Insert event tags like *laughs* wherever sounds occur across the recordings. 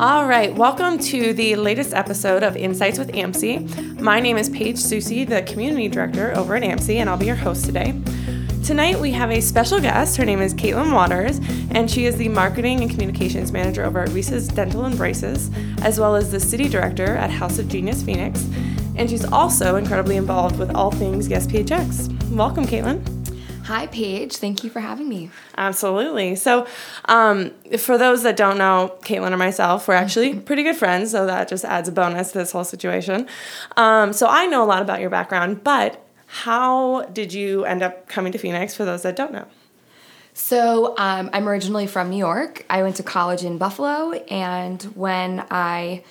All right, welcome to the latest episode of Insights with AMSI. My name is Paige Susie, the Community Director over at AMSI, and I'll be your host today. Tonight we have a special guest. Her name is Caitlin Waters, and she is the Marketing and Communications Manager over at Risas Dental and Braces, as well as the City Director at House of Genius Phoenix. And she's also incredibly involved with all things Yes PHX. Welcome, Caitlin. Hi, Paige. Thank you for having me. Absolutely. So, um, for those that don't know, Caitlin or myself, we're actually Mm-hmm. pretty good friends, so that just adds a bonus to this whole situation. Um, so, I know a lot about your background, but how did you end up coming to Phoenix for those that don't know? So, um, I'm originally from New York. I went to college in Buffalo, and when I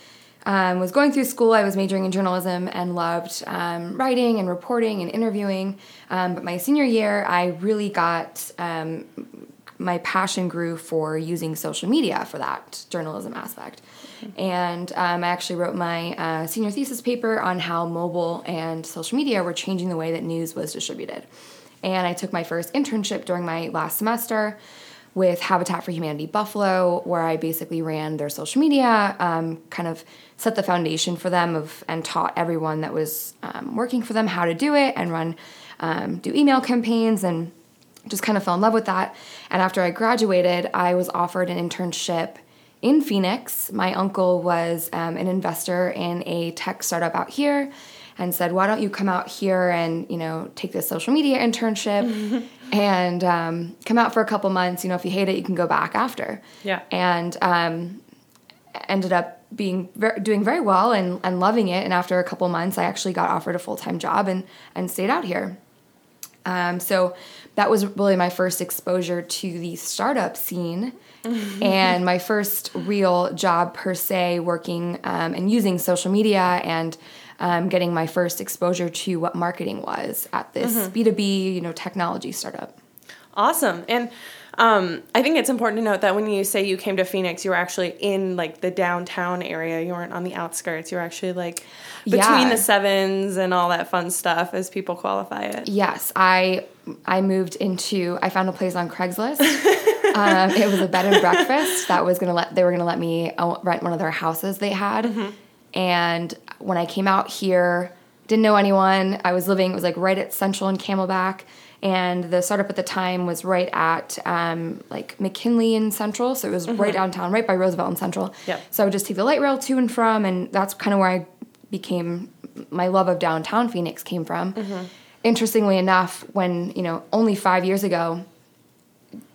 um, was going through school, I was majoring in journalism and loved um, writing and reporting and interviewing. Um, but my senior year, I really got um, my passion grew for using social media for that journalism aspect. And um, I actually wrote my uh, senior thesis paper on how mobile and social media were changing the way that news was distributed. And I took my first internship during my last semester with Habitat for Humanity Buffalo, where I basically ran their social media, um, kind of set the foundation for them of and taught everyone that was um, working for them how to do it and run, um, do email campaigns and just kind of fell in love with that. And after I graduated, I was offered an internship in Phoenix. My uncle was um, an investor in a tech startup out here and said, why don't you come out here and, you know, take this social media internship *laughs* and um, come out for a couple months. You know, if you hate it, you can go back after. Yeah. And um, ended up being ver- doing very well and, and loving it. And after a couple months, I actually got offered a full time job and, and stayed out here. Um, so that was really my first exposure to the startup scene *laughs* and my first real job per se working um, and using social media and um, getting my first exposure to what marketing was at this b2b you know technology startup Awesome. And um, I think it's important to note that when you say you came to Phoenix, you were actually in like the downtown area. You weren't on the outskirts. You were actually like between Yeah. the sevens and all that fun stuff, as people qualify it. yes i i moved into i found a place on craigslist um, it was a bed and breakfast that was gonna let they were gonna let me uh, rent one of their houses they had and when i came out here didn't know anyone i was living it was like right at central and camelback and the startup at the time was right at um, like mckinley and central. So it was right downtown right by roosevelt and central. Yep. so i would just take the light rail to and from and that's kind of where i became my love of downtown phoenix came from. Interestingly enough when you know only five years ago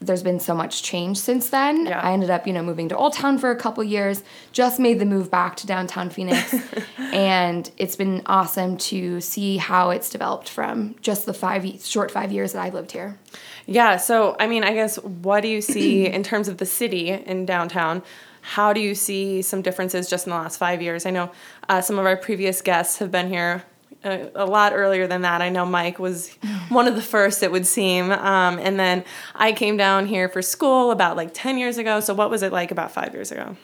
there's been so much change since then. Yeah. I ended up, you know, moving to Old Town for a couple years, just made the move back to downtown Phoenix. *laughs* and it's been awesome to see how it's developed from just the five short 5 years that I've lived here. Yeah. So, I mean, I guess what do you see *clears throat* in terms of the city in downtown? How do you see some differences just in the last five years? I know uh, some of our previous guests have been here a, a lot earlier than that. I know Mike was one of the first, it would seem. Um, and then I came down here for school about like 10 years ago. So, what was it like about five years ago?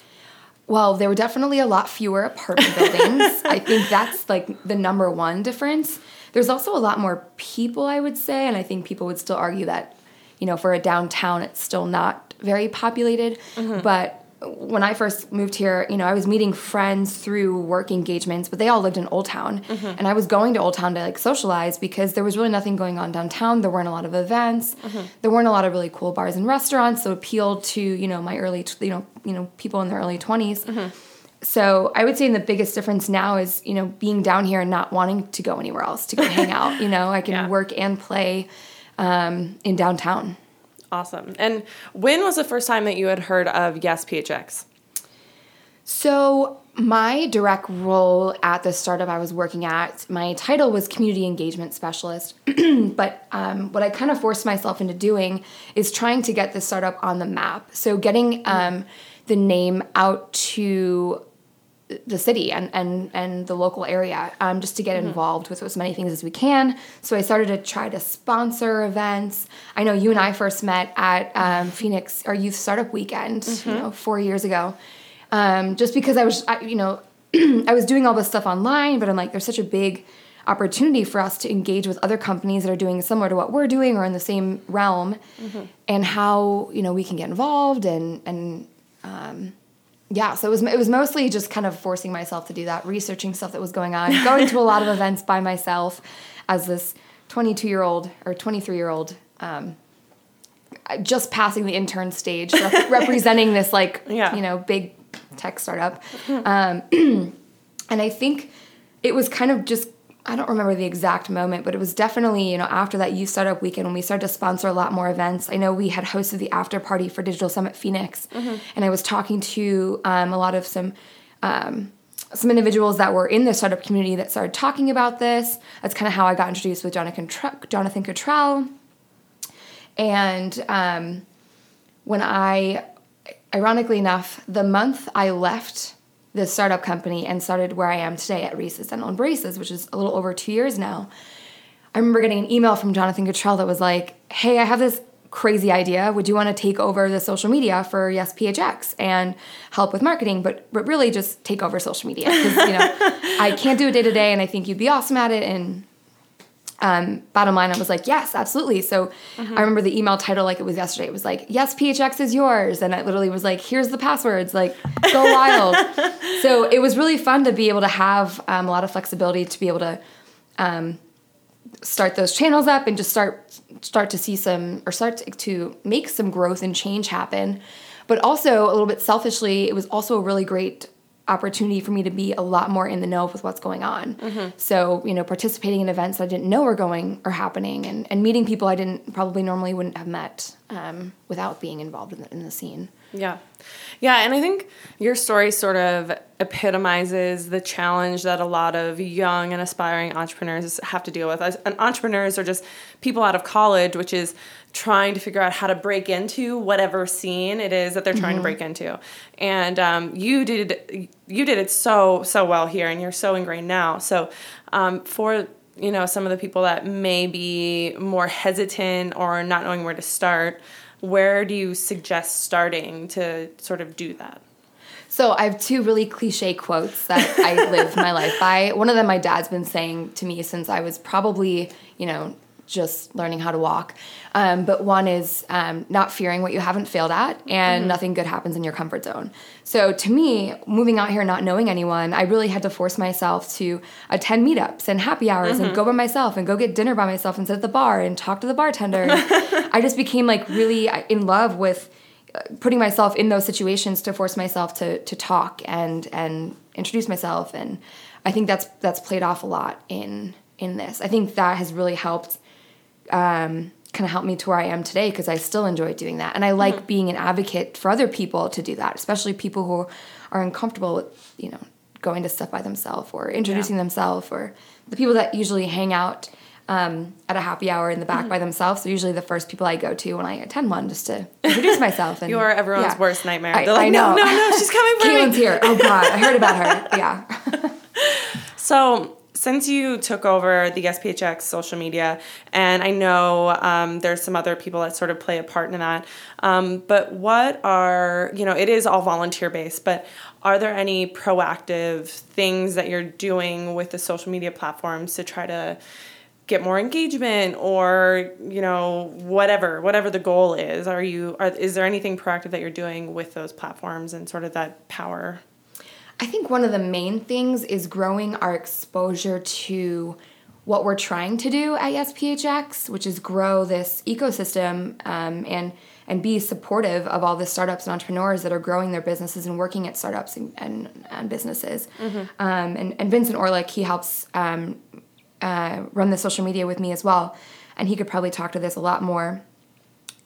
Well, there were definitely a lot fewer apartment buildings. *laughs* I think that's like the number one difference. There's also a lot more people, I would say, and I think people would still argue that, you know, for a downtown, it's still not very populated. But when I first moved here, you know, I was meeting friends through work engagements, but they all lived in Old Town. Mm-hmm. And I was going to Old Town to like socialize because there was really nothing going on downtown. There weren't a lot of events. Mm-hmm. There weren't a lot of really cool bars and restaurants that appealed to, you know, my early, you know, you know, people in their early 20s. Mm-hmm. So I would say the biggest difference now is, you know, being down here and not wanting to go anywhere else to go hang out. You know, I can *laughs* Yeah. work and play um, in downtown. Awesome. And when was the first time that you had heard of Yes PHX? So, my direct role at the startup I was working at, my title was community engagement specialist. *clears throat* but um, what I kind of forced myself into doing is trying to get the startup on the map. So, getting um, the name out to the city and, and, and the local area um, just to get involved with as many things as we can. So I started to try to sponsor events. I know you and I first met at um, Phoenix, our youth startup weekend, you know, four years ago. Um, just because I was, I, you know, *clears throat* I was doing all this stuff online, but I'm like, there's such a big opportunity for us to engage with other companies that are doing similar to what we're doing or in the same realm, and how you know we can get involved and and um, yeah, so it was it was mostly just kind of forcing myself to do that, researching stuff that was going on, going to a lot of *laughs* events by myself as this 22 year old or 23 year old, um, just passing the intern stage, rep- *laughs* representing this like Yeah. you know big tech startup, um, *clears throat* and I think it was kind of just I don't remember the exact moment, but it was definitely you know after that youth startup weekend when we started to sponsor a lot more events. I know we had hosted the after party for Digital Summit Phoenix, and I was talking to um, a lot of some. Um, some individuals that were in the startup community that started talking about this. That's kind of how I got introduced with Jonathan Jonathan Cottrell. And um, when I, ironically enough, the month I left the startup company and started where I am today at Risas Dental and Braces, which is a little over two years now, I remember getting an email from Jonathan Cottrell that was like, "Hey, I have this crazy idea. Would you want to take over the social media for Yes PHX and help with marketing, but but really just take over social media because you know I can't do it day to day, and I think you'd be awesome at it." And um, bottom line, I was like, "Yes, absolutely." So I remember the email title like it was yesterday. It was like, "Yes PHX is yours," and it literally was like, "Here's the passwords. Like, go *laughs* wild." so it was really fun to be able to have um, a lot of flexibility to be able to start those channels up and just start start to see some or start to make some growth and change happen but also a little bit selfishly it was also a really great opportunity for me to be a lot more in the know with what's going on. Mm-hmm. So you know participating in events i didn't know were going or happening and, and meeting people i didn't probably normally wouldn't have met um, without being involved in the, in the scene Yeah. Yeah, and I think your story sort of epitomizes the challenge that a lot of young and aspiring entrepreneurs have to deal with. And entrepreneurs are just people out of college, which is trying to figure out how to break into whatever scene it is that they're trying to break into. And um, you did you did it so so well here, and you're so ingrained now. So um, for you know some of the people that may be more hesitant or not knowing where to start where do you suggest starting to sort of do that So I have two really cliche quotes that I *laughs* live my life by. One of them my dad's been saying to me since I was probably, you know, just learning how to walk. Um, but one is um, not fearing what you haven't failed at, and nothing good happens in your comfort zone. So to me, moving out here not knowing anyone, I really had to force myself to attend meetups and happy hours and go by myself and go get dinner by myself and sit at the bar and talk to the bartender. *laughs* I just became like really in love with putting myself in those situations to force myself to to talk and and introduce myself and I think that's that's played off a lot in in this. I think that has really helped um, kind of helped me to where I am today because I still enjoy doing that and I like being an advocate for other people to do that, especially people who are uncomfortable with you know going to stuff by themselves or introducing themselves or the people that usually hang out um, at a happy hour in the back by themselves. They're usually the first people I go to when I attend one just to *laughs* introduce myself. And you're everyone's yeah. worst nightmare I, They're like, I know. no no no she's coming for *laughs* Caitlin's me here. Oh God, I heard about her. *laughs* Yeah. so since you took over the Yes PHX social media, and I know um, there's some other people that sort of play a part in that, um, but what are, you know, it is all volunteer based, but are there any proactive things that you're doing with the social media platforms to try to get more engagement or you know whatever whatever the goal is? Are you are, is there anything proactive that you're doing with those platforms and sort of that power I think one of the main things is growing our exposure to what we're trying to do at Yes PHX, which is grow this ecosystem um, and and be supportive of all the startups and entrepreneurs that are growing their businesses and working at startups and, and, and businesses. Um, and, and Vincent Orlick, he helps um, uh, run the social media with me as well, and he could probably talk to this a lot more.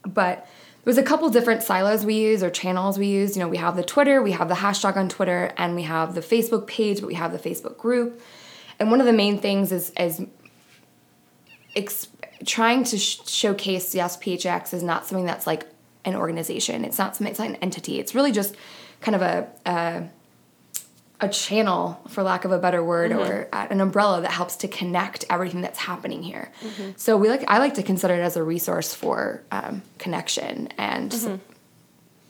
But there's a couple different silos we use or channels we use. You know, we have the Twitter, we have the hashtag on Twitter, and we have the Facebook page, but we have the Facebook group. And one of the main things is is ex- trying to sh- showcase the Yes PHX is not something that's like an organization. It's not something. It's not an entity. It's really just kind of a. a a channel, for lack of a better word, or an umbrella that helps to connect everything that's happening here. So we like I like to consider it as a resource for um, connection and su-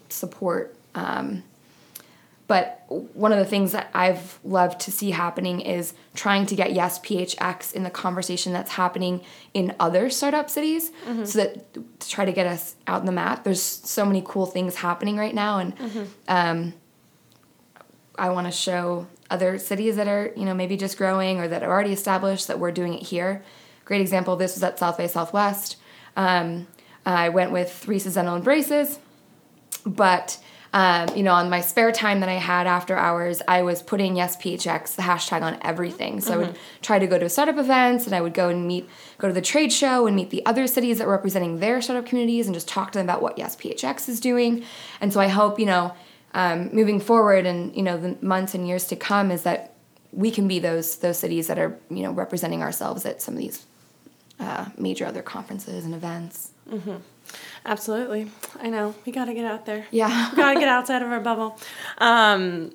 support. Um, but one of the things that I've loved to see happening is trying to get Yes PHX in the conversation that's happening in other startup cities, so that to try to get us out in the map. There's so many cool things happening right now, and um, I want to show other cities that are, you know, maybe just growing or that are already established that we're doing it here. Great example, this was at South by Southwest. Um, I went with Risas Dental and Braces, but um, you know, on my spare time that I had after hours, I was putting yes PHX the hashtag on everything. So mm-hmm. I would try to go to startup events and I would go and meet, go to the trade show and meet the other cities that were representing their startup communities and just talk to them about what yes PHX is doing. And so I hope you know, um, moving forward and you know the months and years to come is that we can be those those cities that are you know representing ourselves at some of these uh, major other conferences and events. Mm-hmm. Absolutely. I know. We got to get out there. Yeah. we got to get outside of our bubble. Um,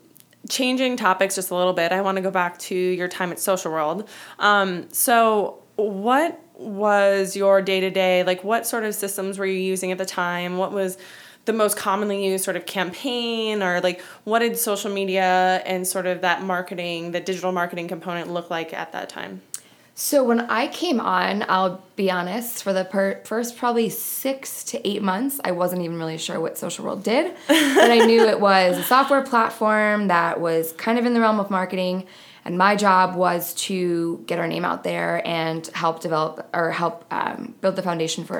changing topics just a little bit, I want to go back to your time at Social World. Um, so, what was your day to day? Like, what sort of systems were you using at the time? What was the most commonly used sort of campaign or like what did social media and sort of that marketing the digital marketing component look like at that time so when I came on, I'll be honest, for the per- first probably six to eight months, I wasn't even really sure what Social World did. *laughs* but I knew it was a software platform that was kind of in the realm of marketing. And my job was to get our name out there and help develop or help um, build the foundation for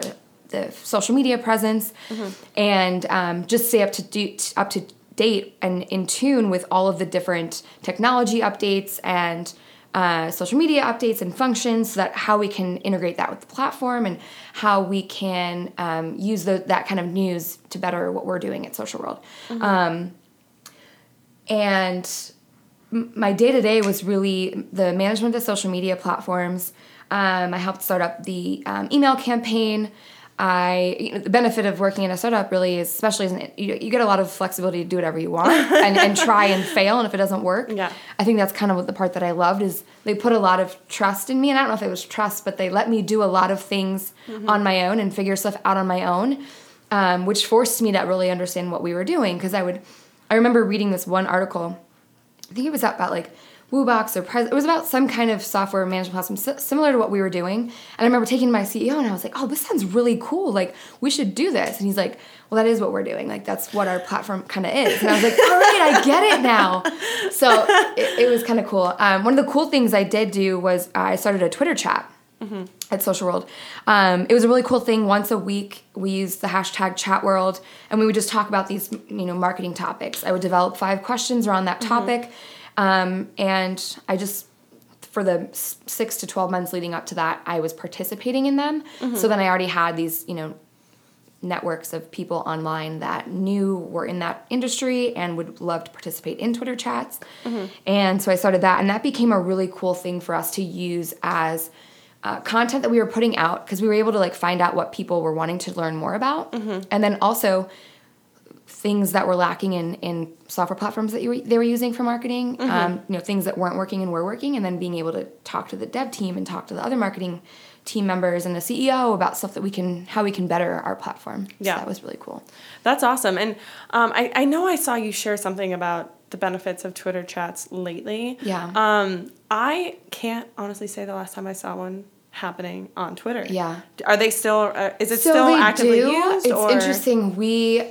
the social media presence mm-hmm. and um, just stay up to do, up to date and in tune with all of the different technology updates and uh, social media updates and functions so that how we can integrate that with the platform and how we can um, use the, that kind of news to better what we're doing at social world mm-hmm. um, and my day-to-day was really the management of the social media platforms um, i helped start up the um, email campaign I you know, the benefit of working in a startup really is especially as an, you, you get a lot of flexibility to do whatever you want *laughs* and, and try and fail and if it doesn't work yeah I think that's kind of what the part that I loved is they put a lot of trust in me and I don't know if it was trust but they let me do a lot of things mm-hmm. on my own and figure stuff out on my own um, which forced me to really understand what we were doing because I would I remember reading this one article I think it was about like WooBox or Pres- it was about some kind of software management platform similar to what we were doing. And I remember taking my CEO and I was like, "Oh, this sounds really cool. Like we should do this." And he's like, "Well, that is what we're doing. Like that's what our platform kind of is." And I was like, "All right, I get it now." *laughs* So it, it was kind of cool. Um, one of the cool things I did do was I started a Twitter chat. Mm-hmm. At Social World, um, it was a really cool thing. Once a week, we used the hashtag Chat World, and we would just talk about these, you know, marketing topics. I would develop five questions around that mm-hmm. topic, mm-hmm um, and I just, for the six to 12 months leading up to that, I was participating in them. Mm-hmm. So then I already had these, you know, networks of people online that knew were in that industry and would love to participate in Twitter chats. Mm-hmm. And so I started that, and that became a really cool thing for us to use as uh, content that we were putting out because we were able to like find out what people were wanting to learn more about, mm-hmm. and then also things that were lacking in in software platforms that you were, they were using for marketing mm-hmm. um, you know things that weren't working and were working and then being able to talk to the dev team and talk to the other marketing team members and the ceo about stuff that we can how we can better our platform yeah so that was really cool that's awesome and um, I, I know i saw you share something about the benefits of twitter chats lately yeah um, i can't honestly say the last time i saw one happening on Twitter. Yeah. Are they still? Uh, is it so still actively do. used? It's or? interesting. We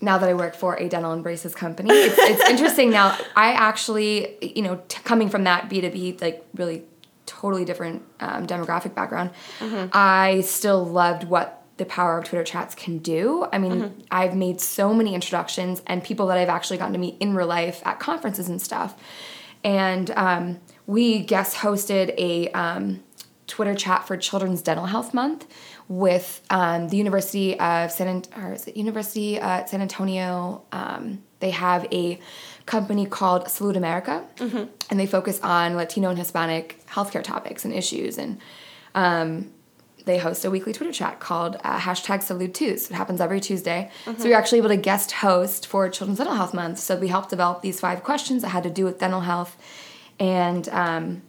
now that I work for a dental and braces company. It's, it's *laughs* interesting now. I actually, you know, t- coming from that B2B, like really totally different um, demographic background, mm-hmm. I still loved what the power of Twitter chats can do. I mean, mm-hmm. I've made so many introductions and people that I've actually gotten to meet in real life at conferences and stuff. And um, we guest hosted a um, Twitter chat for Children's Dental Health Month with um, the University of San or is it University uh, San Antonio. Um, they have a company called Salud America, mm-hmm. and they focus on Latino and Hispanic healthcare topics and issues. And um, they host a weekly Twitter chat called uh, hashtag Salud Tues. It happens every Tuesday. Mm-hmm. So we are actually able to guest host for Children's Dental Health Month. So we helped develop these five questions that had to do with dental health, and um,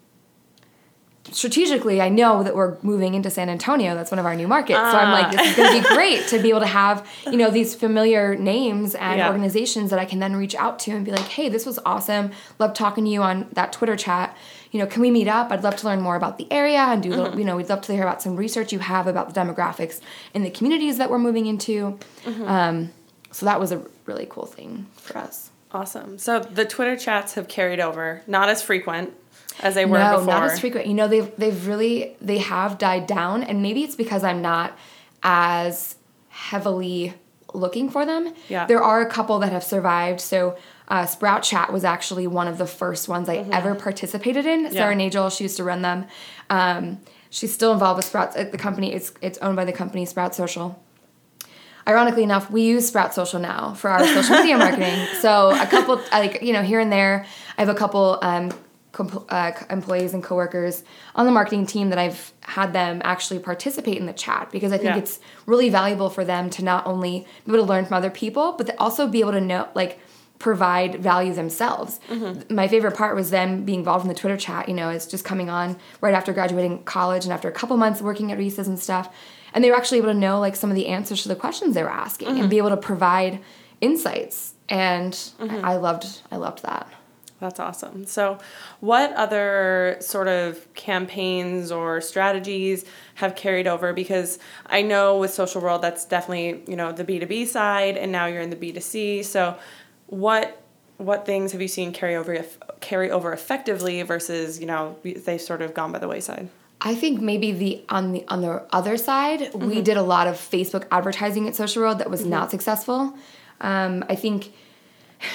strategically, I know that we're moving into San Antonio. That's one of our new markets. So I'm like, this is going to be ah. great to be able to have, you know, these familiar names and yeah. organizations that I can then reach out to and be like, hey, this was awesome. Love talking to you on that Twitter chat. You know, can we meet up? I'd love to learn more about the area and do, mm-hmm. little, you know, we'd love to hear about some research you have about the demographics in the communities that we're moving into. Mm-hmm. Um, so that was a really cool thing for us. Awesome. So the Twitter chats have carried over, not as frequent as they were no, before. not as frequent. You know, they've they've really they have died down, and maybe it's because I'm not as heavily looking for them. Yeah. There are a couple that have survived. So uh, Sprout Chat was actually one of the first ones I ever participated in. Sarah Nagel, she used to run them. Um, she's still involved with Sprout. uh, The company it's it's owned by the company Sprout Social. Ironically enough, we use Sprout Social now for our social media *laughs* marketing. So a couple, like you know, here and there, I have a couple um, comp- uh, employees and coworkers on the marketing team that I've had them actually participate in the chat because I think Yeah. it's really valuable for them to not only be able to learn from other people, but also be able to know like provide value themselves. Mm-hmm. My favorite part was them being involved in the Twitter chat. You know, it's just coming on right after graduating college and after a couple months working at Risas and stuff, and they were actually able to know like some of the answers to the questions they were asking mm-hmm. and be able to provide insights. And I I loved I loved that. That's awesome. So, what other sort of campaigns or strategies have carried over? Because I know with Social World, that's definitely you know the B two B side, and now you're in the B two C. So, what what things have you seen carry over carry over effectively versus you know they've sort of gone by the wayside? I think maybe the on the on the other side, we did a lot of Facebook advertising at Social World that was not successful. Um, I think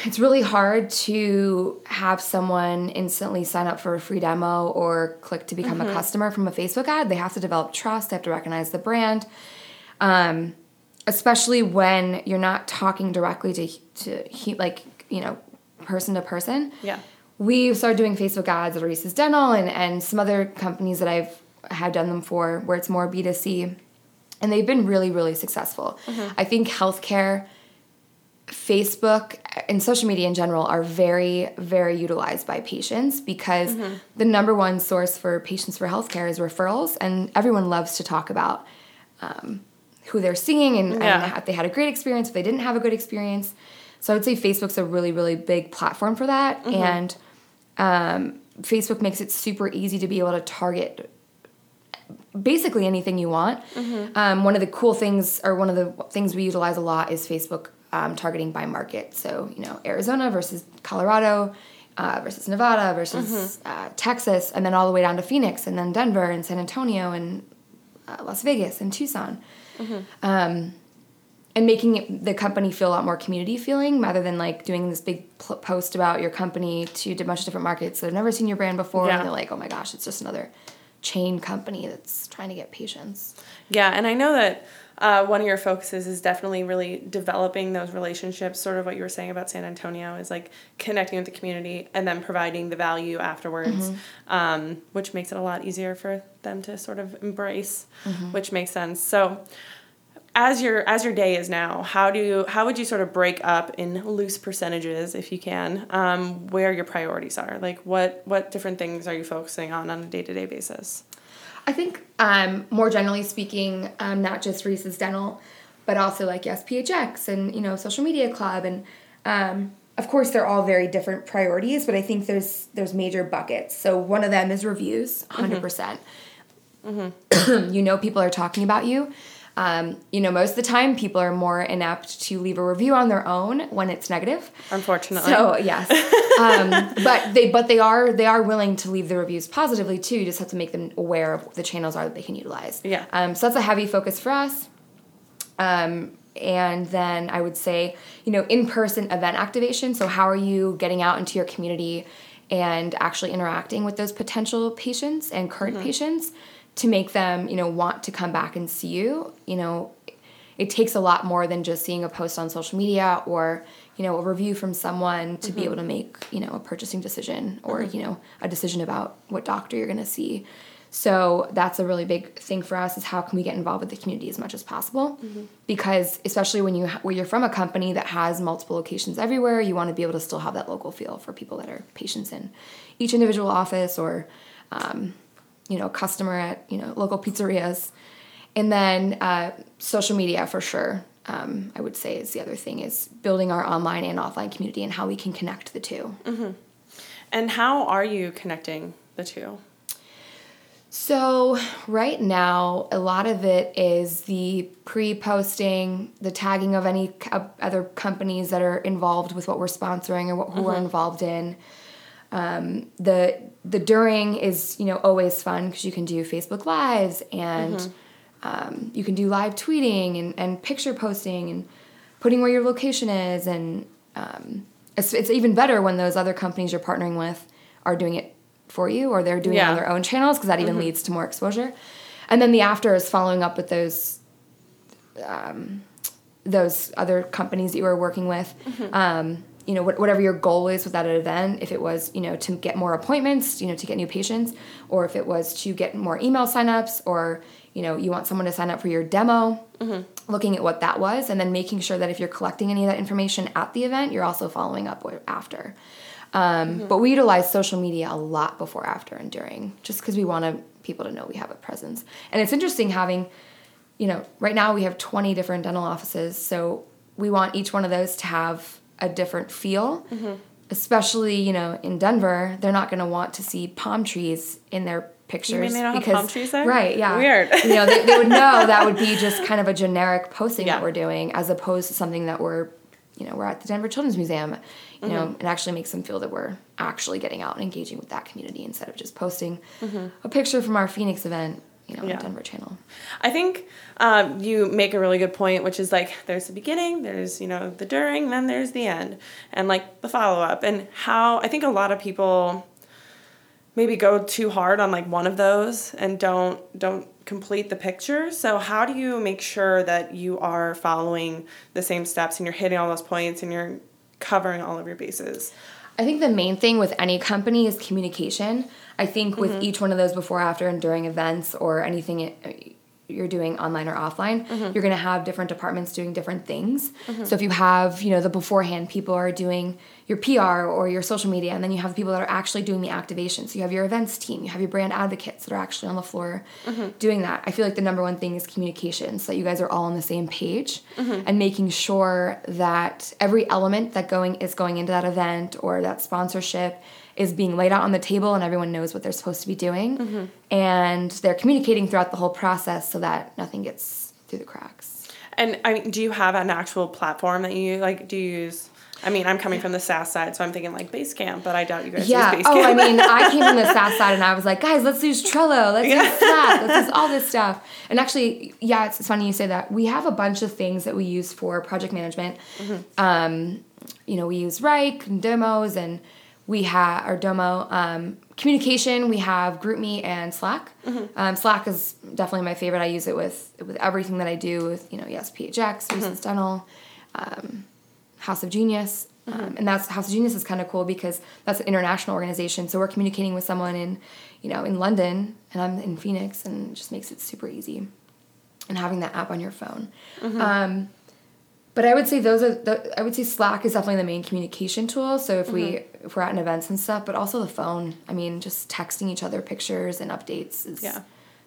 it's really hard to have someone instantly sign up for a free demo or click to become a customer from a Facebook ad. They have to develop trust. They have to recognize the brand, um, especially when you're not talking directly to to he, like you know person to person Yeah. we started doing Facebook ads at Risas Dental and, and some other companies that I've had done them for where it's more B2C. And they've been really, really successful. I think healthcare, Facebook, and social media in general are very, very utilized by patients because the number one source for patients for healthcare is referrals. And everyone loves to talk about um, who they're seeing and, Yeah. and if they had a great experience, if they didn't have a good experience. So I would say Facebook's a really, really big platform for that. And um, Facebook makes it super easy to be able to target basically anything you want. Um, one of the cool things, or one of the things we utilize a lot, is Facebook um, targeting by market. So, you know, Arizona versus Colorado. Uh, versus Nevada versus uh, Texas, and then all the way down to Phoenix, and then Denver and San Antonio and uh, Las Vegas and Tucson um, and making it, the company feel a lot more community feeling rather than like doing this big pl- post about your company to a bunch of different markets that have never seen your brand before Yeah. and they're like oh my gosh it's just another chain company that's trying to get patients Yeah, and I know that uh, one of your focuses is definitely really developing those relationships. Sort of what you were saying about San Antonio is like connecting with the community and then providing the value afterwards, um, which makes it a lot easier for them to sort of embrace, which makes sense. So. As your as your day is now, how do you how would you sort of break up in loose percentages, if you can, um, where your priorities are? Like what what different things are you focusing on on a day to day basis? I think, um, more generally speaking, um, not just Risas Dental, but also like yes, PHX and you know Social Media Club, and um, of course they're all very different priorities. But I think there's there's major buckets. So one of them is reviews, 100 percent. *clears throat* You know, people are talking about you. Um, you know, most of the time, people are more inept to leave a review on their own when it's negative. Unfortunately, So yes, um, but they but they are they are willing to leave the reviews positively too. You just have to make them aware of what the channels are that they can utilize. Yeah. Um, so that's a heavy focus for us. Um, and then I would say, you know, in person event activation. So how are you getting out into your community and actually interacting with those potential patients and current patients to make them, you know, want to come back and see you? You know, it takes a lot more than just seeing a post on social media or you know a review from someone to be mm-hmm. able to make you know a purchasing decision or mm-hmm. you know a decision about what doctor you're going to see. So that's a really big thing for us is how can we get involved with the community as much as possible? Mm-hmm. Because especially when you when you're from a company that has multiple locations everywhere you want to be able to still have that local feel for people that are patients in each individual office or um, you know customer at you know local pizzerias and then uh, social media for sure um, i would say is the other thing is building our online and offline community and how we can connect the two And how are you connecting the two? So, right now, a lot of it is the pre posting, the tagging of any co- other companies that are involved with what we're sponsoring or what, who we're involved in. Um, the the during is you know always fun because you can do Facebook lives and um, you can do live tweeting and, and picture posting and putting where your location is and um, it's, it's even better when those other companies you're partnering with are doing it for you or they're doing it on their own channels because that even leads to more exposure. And then the after is following up with those um, those other companies that you were working with. Um, you know whatever your goal is with that event if it was you know to get more appointments you know to get new patients or if it was to get more email signups or you know you want someone to sign up for your demo looking at what that was and then making sure that if you're collecting any of that information at the event you're also following up after. Um, but we utilize social media a lot before after and during just because we want to, people to know we have a presence. And it's interesting having you know, right now we have 20 different dental offices, so we want each one of those to have a different feel. Especially, you know, in Denver, they're not going to want to see palm trees in their pictures mean they don't have palm trees there? Right, yeah. Weird. you know, they, they would *laughs* know that would be just kind of a generic posting Yeah. that we're doing as opposed to something that we're, you know, we're at the Denver Children's Museum. You know, Mm-hmm. it actually makes them feel that we're actually getting out and engaging with that community instead of just posting Mm-hmm. a picture from our Phoenix event, you know, Yeah. Denver channel. I think um, you make a really good point, which is like there's the beginning, there's you know the during, then there's the end, and like the follow up, and how I think a lot of people maybe go too hard on like one of those and don't don't complete the picture. So how do you make sure that you are following the same steps and you're hitting all those points and you're covering all of your bases? I think the main thing with any company is communication. I think with mm-hmm. each one of those before, after, and during events or anything it- you're doing online or offline, mm-hmm. you're going to have different departments doing different things. Mm-hmm. So if you have, you know, the beforehand people are doing your PR or your social media, and then you have people that are actually doing the activation. So you have your events team, you have your brand advocates that are actually on the floor doing that. I feel like the number one thing is communication, so that you guys are all on the same page and making sure that every element that going is going into that event or that sponsorship is being laid out on the table and everyone knows what they're supposed to be doing and they're communicating throughout the whole process so that nothing gets through the cracks. And I mean, do you have an actual platform that you like? Do you use? I mean, I'm coming from the SaaS side, so I'm thinking like Basecamp, but I doubt you guys Yeah. use Basecamp. Oh, I mean, I *laughs* came from the SaaS side and I was like, guys, let's use Trello. Let's use Slack. Let's use *laughs* all this stuff. And actually, yeah, it's, it's funny you say that. We have a bunch of things that we use for project management. Um, you know, we use Wrike and demos and we have our Domo um, communication. We have GroupMe and Slack. Um, Slack is definitely my favorite. I use it with with everything that I do with you know yes PHX, Risas Dental, um, House of Genius. Um, and that's House of Genius is kind of cool because that's an international organization. So we're communicating with someone in, you know, in London, and I'm in Phoenix, and it just makes it super easy. And having that app on your phone. Um, but I would say those are the, I would say Slack is definitely the main communication tool. So if we if we're at an events and stuff, but also the phone. I mean, just texting each other pictures and updates is Yeah.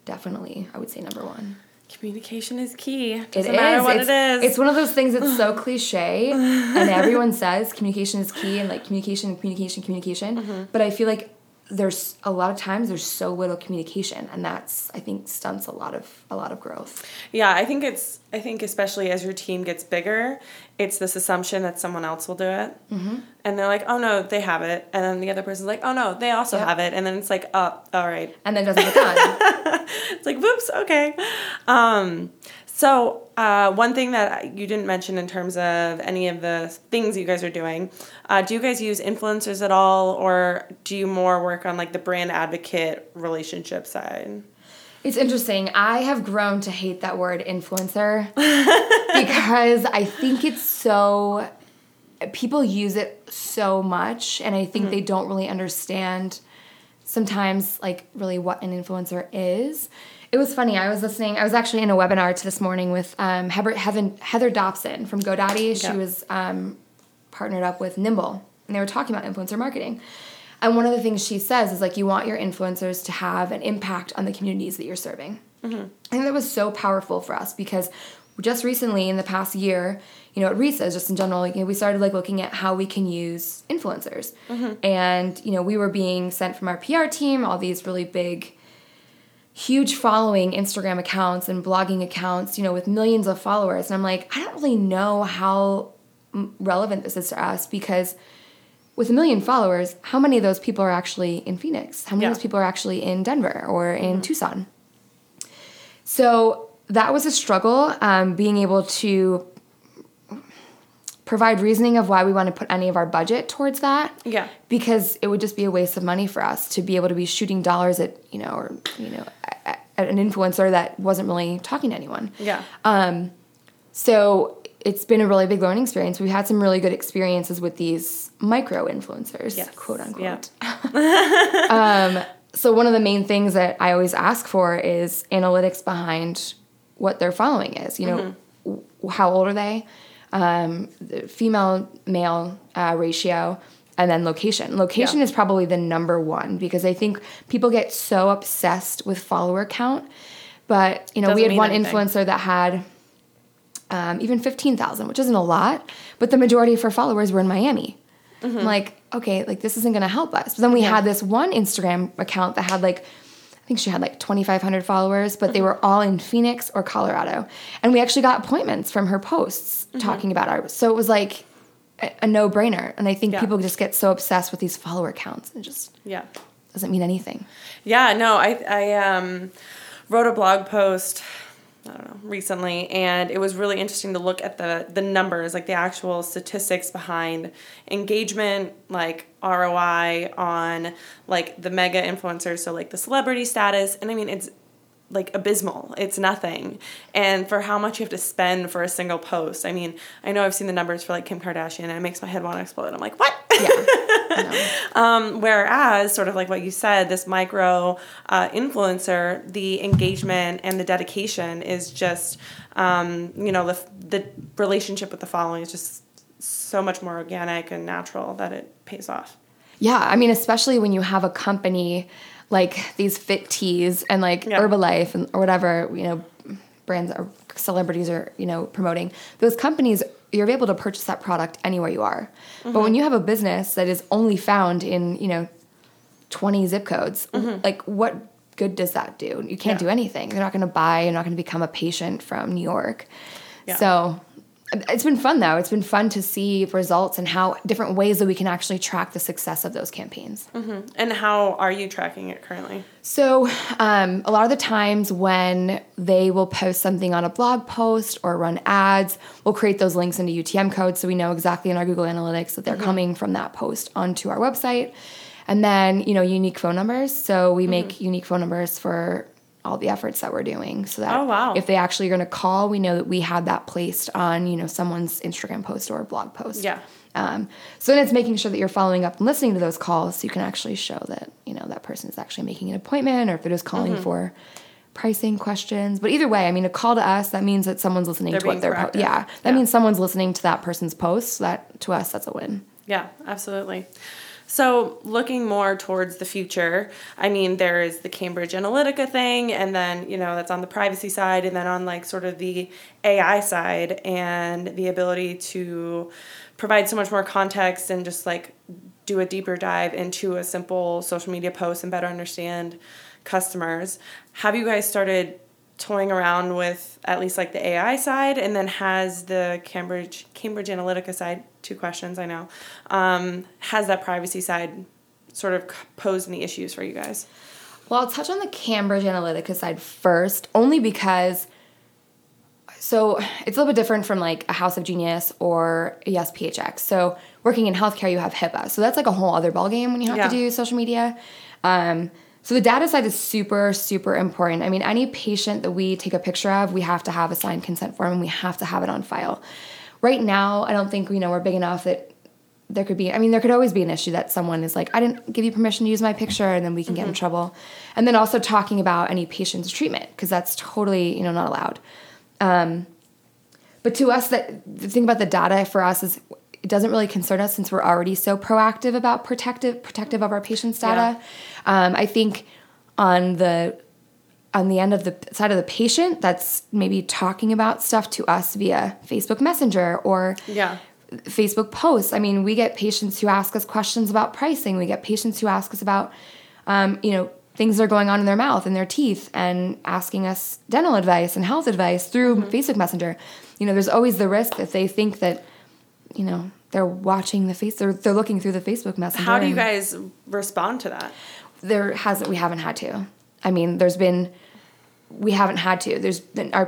definitely I would say number one. Communication is key. Doesn't is. matter what it's, it is. It's one of those things that's so *laughs* cliche, and everyone says communication is key, and like communication, communication, communication. Mm-hmm. But I feel like there's a lot of times there's so little communication, and that's I think stunts a lot of a lot of growth. yeah, I think it's. I think especially as your team gets bigger, it's this assumption that someone else will do it, mm-hmm. and they're like, "Oh no, they have it," and then the other person's like, "Oh no, they also Yep. have it," and then it's like, "Oh, all right." And then it doesn't get done. *laughs* It's like, "Whoops, okay." Um, so uh, one thing that you didn't mention in terms of any of the things you guys are doing, uh, do you guys use influencers at all, or do you more work on like the brand advocate relationship side? It's interesting. I have grown to hate that word influencer *laughs* because I think it's so people use it so much and I think they don't really understand sometimes like really what an influencer is. It was funny. I was listening. I was actually in a webinar to this morning with um, Heather, Heather, Heather Dobson from GoDaddy. She Yeah. was um, partnered up with Nimble, and they were talking about influencer marketing. And one of the things she says is like you want your influencers to have an impact on the communities that you're serving. I think that was so powerful for us because just recently in the past year, you know, at RISA, just in general, like, you know, we started like looking at how we can use influencers. And, you know, we were being sent from our PR team all these really big huge following Instagram accounts and blogging accounts, you know, with millions of followers. And I'm like, I don't really know how relevant this is to us because with a million followers, how many of those people are actually in Phoenix? How many yeah. of those people are actually in Denver or in mm-hmm. Tucson? So that was a struggle, um, being able to provide reasoning of why we want to put any of our budget towards that. Yeah. Because it would just be a waste of money for us to be able to be shooting dollars at, you know, or, you know, at, at an influencer that wasn't really talking to anyone. Yeah. Um, so it's been a really big learning experience. We've had some really good experiences with these micro influencers, yes. quote unquote. Yeah. *laughs* *laughs* um, so one of the main things that I always ask for is analytics behind what their following is. You know, mm-hmm. how old are they? Um, female male uh, ratio, and then location. Location yeah. is probably the number one because I think people get so obsessed with follower count. But you know, Doesn't we had one anything. influencer that had um, even fifteen thousand, which isn't a lot, but the majority of her followers were in Miami. Mm-hmm. I'm like, okay, like this isn't gonna help us. But then we yeah. had this one Instagram account that had like think she had like 2,500 followers, but they mm-hmm. were all in Phoenix or Colorado. And we actually got appointments from her posts mm-hmm. talking about our. So it was like a, a no brainer. And I think yeah. people just get so obsessed with these follower counts and just yeah doesn't mean anything. Yeah, no, I, I um, wrote a blog post I don't know, recently, and it was really interesting to look at the the numbers, like the actual statistics behind engagement, like ROI on like the mega influencers, so like the celebrity status, and I mean it's like abysmal. It's nothing. And for how much you have to spend for a single post. I mean, I know I've seen the numbers for like Kim Kardashian and it makes my head want to explode. I'm like, what? Yeah. *laughs* *laughs* um, whereas, sort of like what you said, this micro uh, influencer, the engagement and the dedication is just, um, you know, the, the relationship with the following is just so much more organic and natural that it pays off. Yeah. I mean, especially when you have a company like these fit teas and like yeah. Herbalife and or whatever you know brands or celebrities are you know promoting those companies you're able to purchase that product anywhere you are mm-hmm. but when you have a business that is only found in you know 20 zip codes mm-hmm. like what good does that do you can't yeah. do anything you're not going to buy you're not going to become a patient from new york yeah. so it's been fun though. It's been fun to see results and how different ways that we can actually track the success of those campaigns. Mm-hmm. And how are you tracking it currently? So, um, a lot of the times when they will post something on a blog post or run ads, we'll create those links into UTM codes so we know exactly in our Google Analytics that they're mm-hmm. coming from that post onto our website. And then, you know, unique phone numbers. So, we mm-hmm. make unique phone numbers for all the efforts that we're doing so that oh, wow. if they actually are going to call we know that we had that placed on you know someone's instagram post or blog post yeah um, so then it's making sure that you're following up and listening to those calls so you can actually show that you know that person is actually making an appointment or if they're just calling mm-hmm. for pricing questions but either way i mean a call to us that means that someone's listening they're to what they're po- yeah that yeah. means someone's listening to that person's post so that to us that's a win yeah absolutely so, looking more towards the future, I mean, there is the Cambridge Analytica thing, and then, you know, that's on the privacy side, and then on like sort of the AI side, and the ability to provide so much more context and just like do a deeper dive into a simple social media post and better understand customers. Have you guys started toying around with at least like the AI side, and then has the Cambridge Cambridge Analytica side. Two questions I know. Um, has that privacy side sort of posed any issues for you guys? Well, I'll touch on the Cambridge Analytica side first, only because. So it's a little bit different from like a House of Genius or a Yes PHX. So working in healthcare, you have HIPAA, so that's like a whole other ballgame when you have yeah. to do social media. Um, so the data side is super, super important. I mean, any patient that we take a picture of, we have to have a signed consent form and we have to have it on file. Right now, I don't think you know we're big enough that there could be. I mean, there could always be an issue that someone is like, I didn't give you permission to use my picture, and then we can mm-hmm. get in mm-hmm. trouble. And then also talking about any patient's treatment because that's totally you know not allowed. Um, but to us, that the thing about the data for us is it doesn't really concern us since we're already so proactive about protective protective of our patients' data. Yeah. Um, I think on the on the end of the side of the patient, that's maybe talking about stuff to us via Facebook Messenger or yeah. Facebook posts. I mean, we get patients who ask us questions about pricing. We get patients who ask us about, um, you know, things that are going on in their mouth and their teeth and asking us dental advice and health advice through Facebook Messenger. You know, there's always the risk that they think that, you know, they're watching the face, they're, they're looking through the Facebook Messenger. How do you guys respond to that? There hasn't, we haven't had to. I mean, there's been, we haven't had to. There's been, our,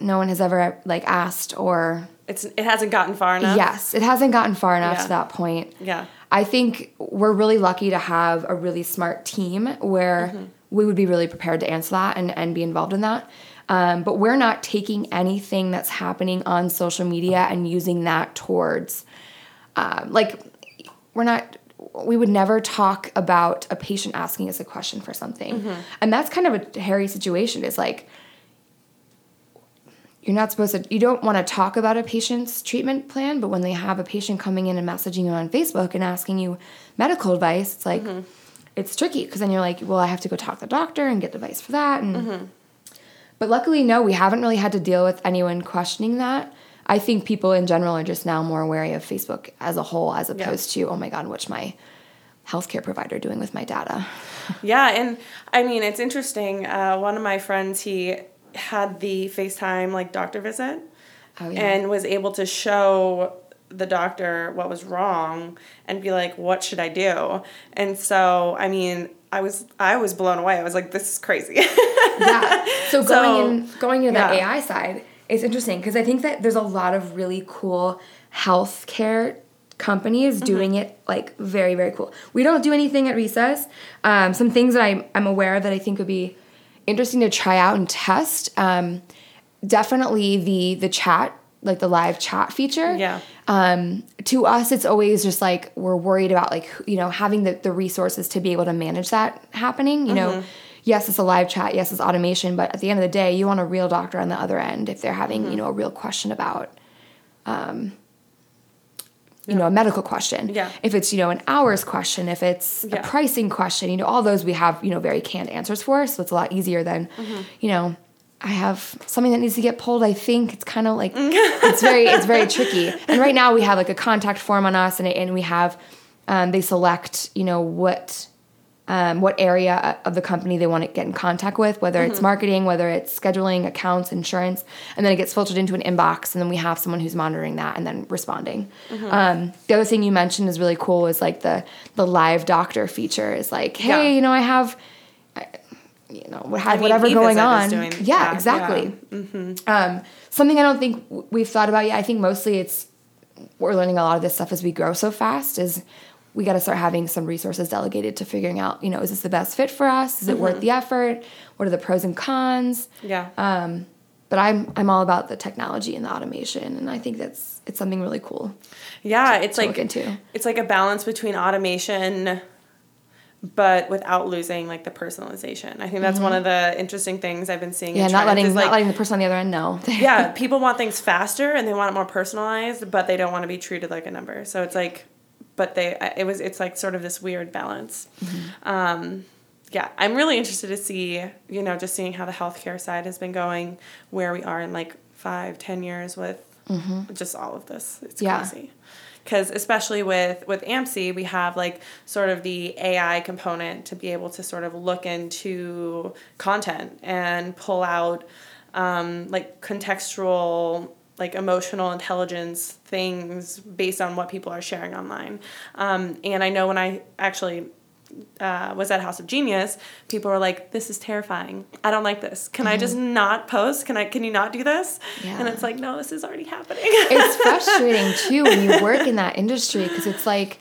no one has ever like asked or, It's it hasn't gotten far enough. yes, it hasn't gotten far enough Yeah. to that point. Yeah. I think we're really lucky to have a really smart team where Mm-hmm. we would be really prepared to answer that and, and be involved in that. Um, but we're not taking anything that's happening on social media and using that towards, um, like, we're not, we would never talk about a patient asking us a question for something. Mm-hmm. And that's kind of a hairy situation. It's like, you're not supposed to you don't want to talk about a patient's treatment plan but when they have a patient coming in and messaging you on facebook and asking you medical advice it's like it's tricky because then you're like well i have to go talk to the doctor and get advice for that and but luckily no we haven't really had to deal with anyone questioning that i think people in general are just now more wary of facebook as a whole as opposed to oh my god what's my healthcare provider doing with my data *laughs* Yeah, and I mean it's interesting. Uh, one of my friends he had the FaceTime like doctor visit, oh yeah and was able to show the doctor what was wrong and be like, "What should I do?" And so, I mean, I was I was blown away. I was like, "This is crazy." *laughs* yeah. So going So, in going into that yeah. AI side, it's interesting because I think that there's a lot of really cool healthcare companies Mm-hmm. doing it like very very cool. We don't do anything at Risas. Um, some things that I'm I'm aware of that I think would be interesting to try out and test. Um, definitely the the chat like the live chat feature Yeah. um, to us it's always just like we're worried about like you know having the, the resources to be able to manage that happening you know yes it's a live chat yes it's automation but at the end of the day you want a real doctor on the other end if they're having you know a real question about um, you know a medical question Yeah. if it's you know an hours question if it's Yeah. a pricing question you know all those we have you know very canned answers for so it's a lot easier than Mm-hmm. you know i have something that needs to get pulled i think it's kind of like *laughs* it's very it's very tricky and right now we have like a contact form on us and, and we have um, they select you know what um, what area of the company they want to get in contact with, whether Mm-hmm. it's marketing, whether it's scheduling, accounts, insurance, and then it gets filtered into an inbox, and then we have someone who's monitoring that and then responding. Mm-hmm. Um, the other thing you mentioned is really cool is like the the live doctor feature is like, hey, Yeah. you know, I have, I- you know, what have mean, whatever going on. yeah, that, exactly. yeah. Um, something I don't think we've thought about yet. I think mostly it's we're learning a lot of this stuff as we grow so fast. Is we got to start having some resources delegated to figuring out, you know, is this the best fit for us? Is it Mm-hmm. worth the effort? What are the pros and cons? Yeah. Um, but I'm I'm all about the technology and the automation, and I think that's it's something really cool. yeah, it's to like into. it's like a balance between automation but without losing like the personalization. I think that's one of the interesting things I've been seeing. Mm-hmm. Yeah, not letting is, like, not letting the person on the other end know. yeah, *laughs* people want things faster and they want it more personalized, but they don't want to be treated like a number. So it's like, but they, it was, it's like sort of this weird balance. Um, yeah, I'm really interested to see, you know, just seeing how the healthcare side has been going, where we are in like five, ten years with just all of this. It's Yeah. crazy. Because especially with with AMC, we have like sort of the AI component to be able to sort of look into content and pull out um, like contextual like emotional intelligence things based on what people are sharing online um, and i know when i actually uh, was at House of Genius, people were like, "This is terrifying. I don't like this. Can I just not post? Can I? Can you not do this?" Yeah. And it's like, no, this is already happening. it's frustrating *laughs* too when you work in that industry because it's like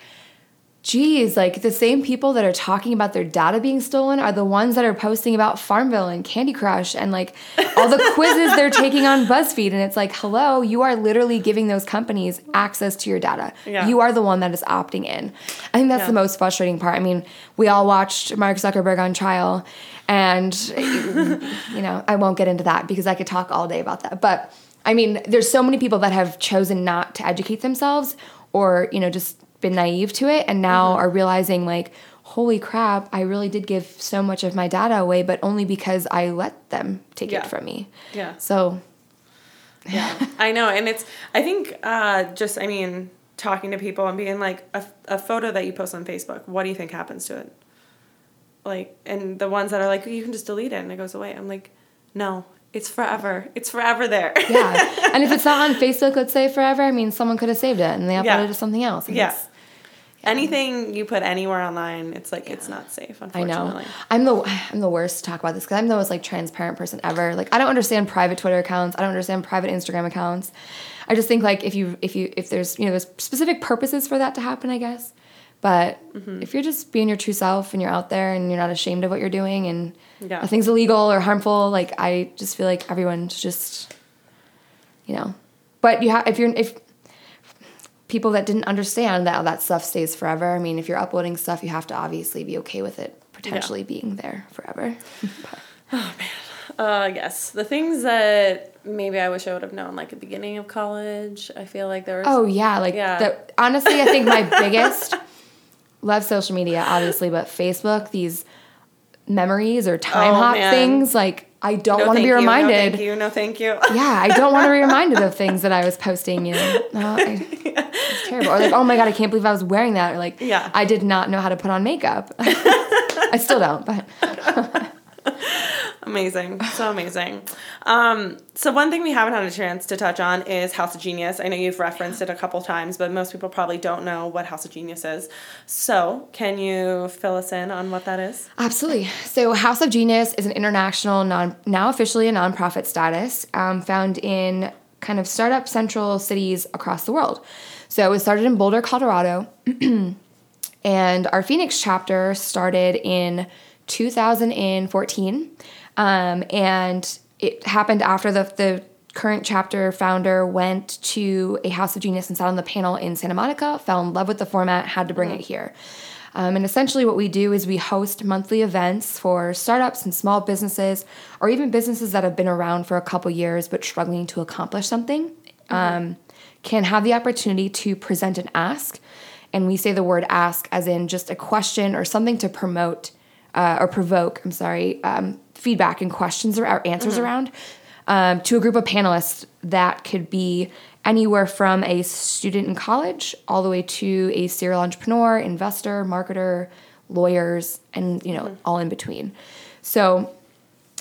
geez like the same people that are talking about their data being stolen are the ones that are posting about farmville and candy crush and like all the *laughs* quizzes they're taking on buzzfeed and it's like hello you are literally giving those companies access to your data Yeah. you are the one that is opting in i think that's Yeah. the most frustrating part i mean we all watched mark zuckerberg on trial and you know, I won't get into that because I could talk all day about that. But I mean, there's so many people that have chosen not to educate themselves or, you know, just been naive to it and now Mm-hmm. are realizing like, holy crap, I really did give so much of my data away, but only because I let them take Yeah. it from me. yeah. So Yeah, I know, and it's. I think uh, just I mean talking to people and being like a, a photo that you post on Facebook. What do you think happens to it? like, and the ones that are like, you can just delete it and it goes away. I'm like, no, it's forever. It's forever there. yeah. And if it's not on *laughs* Facebook, let's say forever, I mean, someone could have saved it and they uploaded Yeah. it to something else. and yeah. Anything you put anywhere online, it's like it's not safe. Unfortunately, I know. I'm the *sighs* I'm the worst to talk about this because I'm the most like transparent person ever. Like I don't understand private Twitter accounts. I don't understand private Instagram accounts. I just think like if you if you if there's you know there's specific purposes for that to happen, I guess. But Mm-hmm. if you're just being your true self and you're out there and you're not ashamed of what you're doing and Yeah. nothing's illegal or harmful, like I just feel like everyone's just, you know. But you have if you're if people that didn't understand that all that stuff stays forever. I mean, if you're uploading stuff, you have to obviously be okay with it potentially being there forever. *laughs* Oh man. Uh, yes. The things that maybe I wish I would have known, like at the beginning of college, I feel like there was. Oh yeah, like Yeah. the honestly, I think my biggest *laughs* love social media, obviously, but Facebook, these memories or time Oh, hop man. things, like I don't no, want to be you, reminded. No, thank you. No, thank you. Yeah, I don't want to be *laughs* reminded of things that I was posting. You know, no, I, it's terrible. Or like, oh my god, I can't believe I was wearing that. Or like, Yeah. I did not know how to put on makeup. *laughs* I still don't, but *laughs* Amazing. So amazing. Um, so one thing we haven't had a chance to touch on is House of Genius. I know you've referenced it a couple times, but most people probably don't know what House of Genius is. So can you fill us in on what that is? Absolutely. So, House of Genius is an international, non, now officially a nonprofit status, um, found in kind of startup central cities across the world. So, it was started in Boulder, Colorado, *clears throat* and our Phoenix chapter started in 2014. Um, and it happened after the, the current chapter founder went to a House of Genius and sat on the panel in Santa Monica, fell in love with the format, had to bring it here. Um, and essentially, what we do is we host monthly events for startups and small businesses, or even businesses that have been around for a couple years but struggling to accomplish something, um, can have the opportunity to present an ask. And we say the word ask as in just a question or something to promote uh, or provoke, I'm sorry, um, feedback and questions or answers around um, to a group of panelists that could be anywhere from a student in college all the way to a serial entrepreneur, investor, marketer, lawyers, and you know all in between. So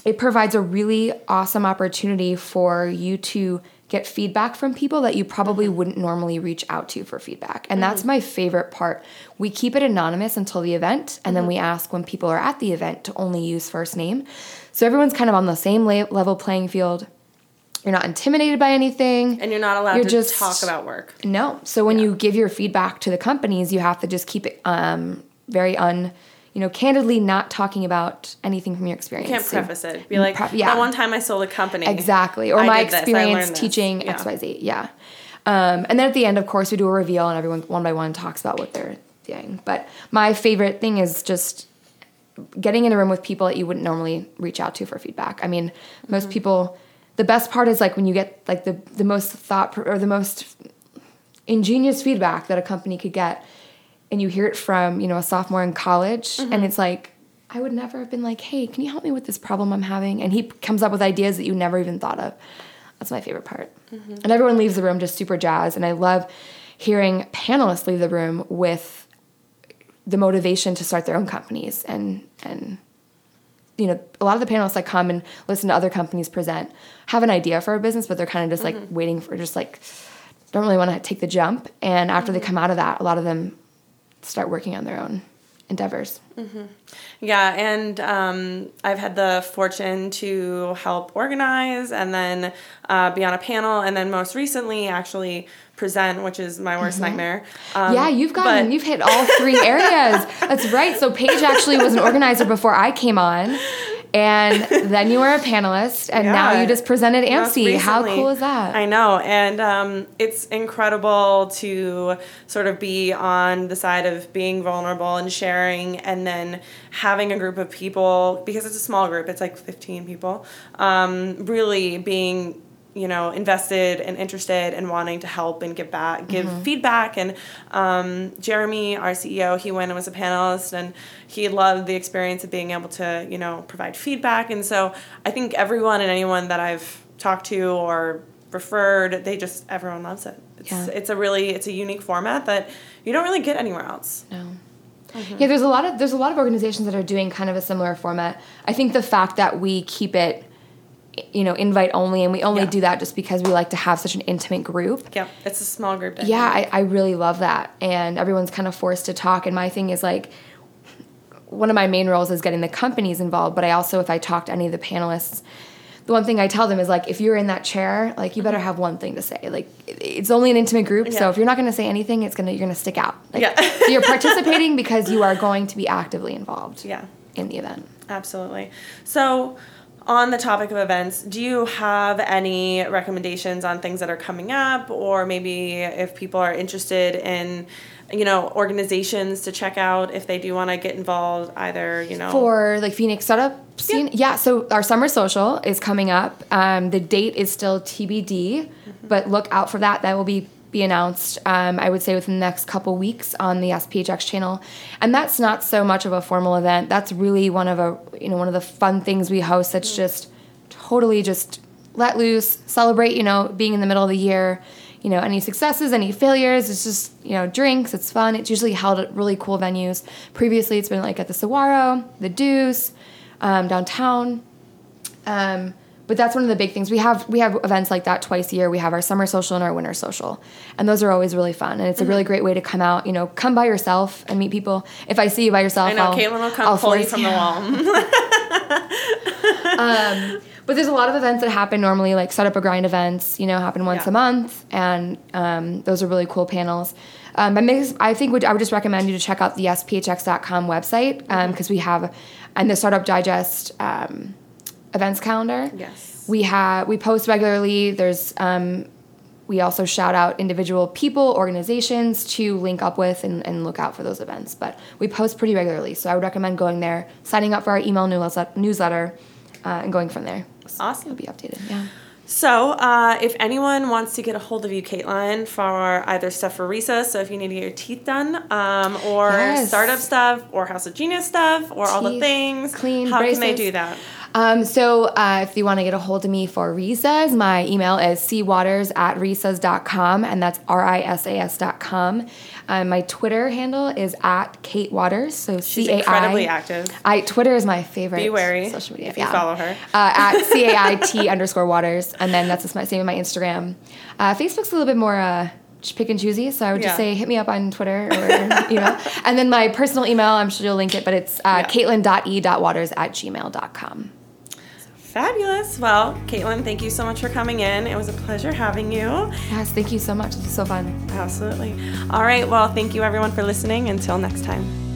it provides a really awesome opportunity for you to get feedback from people that you probably mm-hmm. wouldn't normally reach out to for feedback. And that's mm-hmm. my favorite part. We keep it anonymous until the event, and then mm-hmm. we ask when people are at the event to only use first name. So everyone's kind of on the same level playing field. You're not intimidated by anything. And you're not allowed You're to just- talk about work. No. So when you give your feedback to the companies, you have to just keep it um, very un, you know, candidly not talking about anything from your experience. You can't So- preface it. Be like, Pre- yeah. that one time I sold a company. Exactly. Or I my did this, I experience this." teaching Yeah. XYZ. Yeah. Um, and then at the end, of course, we do a reveal and everyone one by one talks about what they're doing. But my favorite thing is just getting in a room with people that you wouldn't normally reach out to for feedback. I mean, most Mm-hmm. people, the best part is like when you get like the, the most thought or the most ingenious feedback that a company could get and you hear it from, you know, a sophomore in college Mm-hmm. and it's like, I would never have been like, hey, can you help me with this problem I'm having? And he comes up with ideas that you never even thought of. That's my favorite part. Mm-hmm. And everyone leaves the room just super jazzed. And I love hearing panelists leave the room with the motivation to start their own companies and and you know a lot of the panelists that come and listen to other companies present have an idea for a business but they're kind of just like waiting for just like don't really want to take the jump and after they come out of that a lot of them start working on their own endeavors. Yeah, and um, I've had the fortune to help organize and then uh, be on a panel, and then most recently actually present, which is my worst nightmare. Um, Mm-hmm. yeah you've gotten but- you've hit all three areas. *laughs* That's right. So paige actually was an organizer before i came on and then you were a panelist and now you just presented AMC. How cool is that? I know, and um, it's incredible to sort of be on the side of being vulnerable and sharing, and then having a group of people because it's a small group. It's like fifteen people. Um, really being you know invested and interested and wanting to help and give back give Mm-hmm. feedback and um, jeremy our ceo he went and was a panelist and he loved the experience of being able to you know provide feedback and so i think everyone and anyone that i've talked to or referred they just everyone loves it it's, Yeah. it's a really it's a unique format that you don't really get anywhere else No. Yeah, there's a lot of there's a lot of organizations that are doing kind of a similar format. I think the fact that we keep it you know invite only and we only Yeah. do that just because we like to have such an intimate group Yeah, it's a small group. dynamic. yeah I, I really love that and everyone's kind of forced to talk and my thing is like one of my main roles is getting the companies involved but i also if i talk to any of the panelists the one thing i tell them is like if you're in that chair like you better mm-hmm. have one thing to say like it's only an intimate group so if you're not going to say anything it's going to you're going to stick out like, Yeah. so you're *laughs* participating because you are going to be actively involved Yeah. in the event Absolutely. So, on the topic of events, do you have any recommendations on things that are coming up, or maybe if people are interested in, you know, organizations to check out if they do want to get involved, either you know, for like Phoenix startup scene. Yeah. so our summer social is coming up. Um, the date is still TBD, but look out for that. That will be be announced. Um, I would say within the next couple weeks on the Yes PHX channel, and that's not so much of a formal event. That's really one of a you know one of the fun things we host. That's just totally just let loose, celebrate. You know, being in the middle of the year. You know, any successes, any failures. It's just you know drinks. It's fun. It's usually held at really cool venues. Previously, it's been like at the Saguaro, the Deuce, um, downtown. Um, but that's one of the big things. We have we have events like that twice a year. We have our summer social and our winter social, and those are always really fun. And it's a really great way to come out. You know, come by yourself and meet people. If I see you by yourself, I know I'll, Caitlin will come I'll pull you from yeah. the wall. *laughs* But there's a lot of events that happen normally, like Startup Grind events. You know, happen once Yeah. a month, and um, those are really cool panels. Um, but makes, I think would, I would just recommend you to check out the YesPHX.com website Mm-hmm. because we have and the Startup Digest um, events calendar. yes. We have we post regularly. There's um, we also shout out individual people, organizations to link up with and, and look out for those events. But we post pretty regularly, so I would recommend going there, signing up for our email newsletter, uh, and going from there. Awesome. You'll be updated. Yeah. So, uh, if anyone wants to get a hold of you, Caitlin, for either stuff for Risa, so if you need to get your teeth done, um, or Yes. startup stuff, or House of Genius stuff, or all the things, clean, how can they do that? Um, so uh, if you want to get a hold of me for Risas, my email is cwaters at risas.com, and that's R-I-S-A-S dot com. Um, my Twitter handle is at Kate Waters. So She's C A I. incredibly active. I Twitter is my favorite. Be wary social media. if you yeah. follow her. uh, at *laughs* c a i t underscore Waters, and then that's the same with my Instagram. Uh, Facebook's a little bit more. Uh, pick and choosy, so I would just Yeah. say hit me up on Twitter or email. *laughs* And then my personal email, I'm sure you'll link it, but it's uh, Yeah. caitlin.e.waters at gmail.com. Fabulous. Well, Caitlin, thank you so much for coming in. It was a pleasure having you. Yes, thank you so much. This is so fun. Absolutely. All right. Well, thank you everyone for listening. Until next time.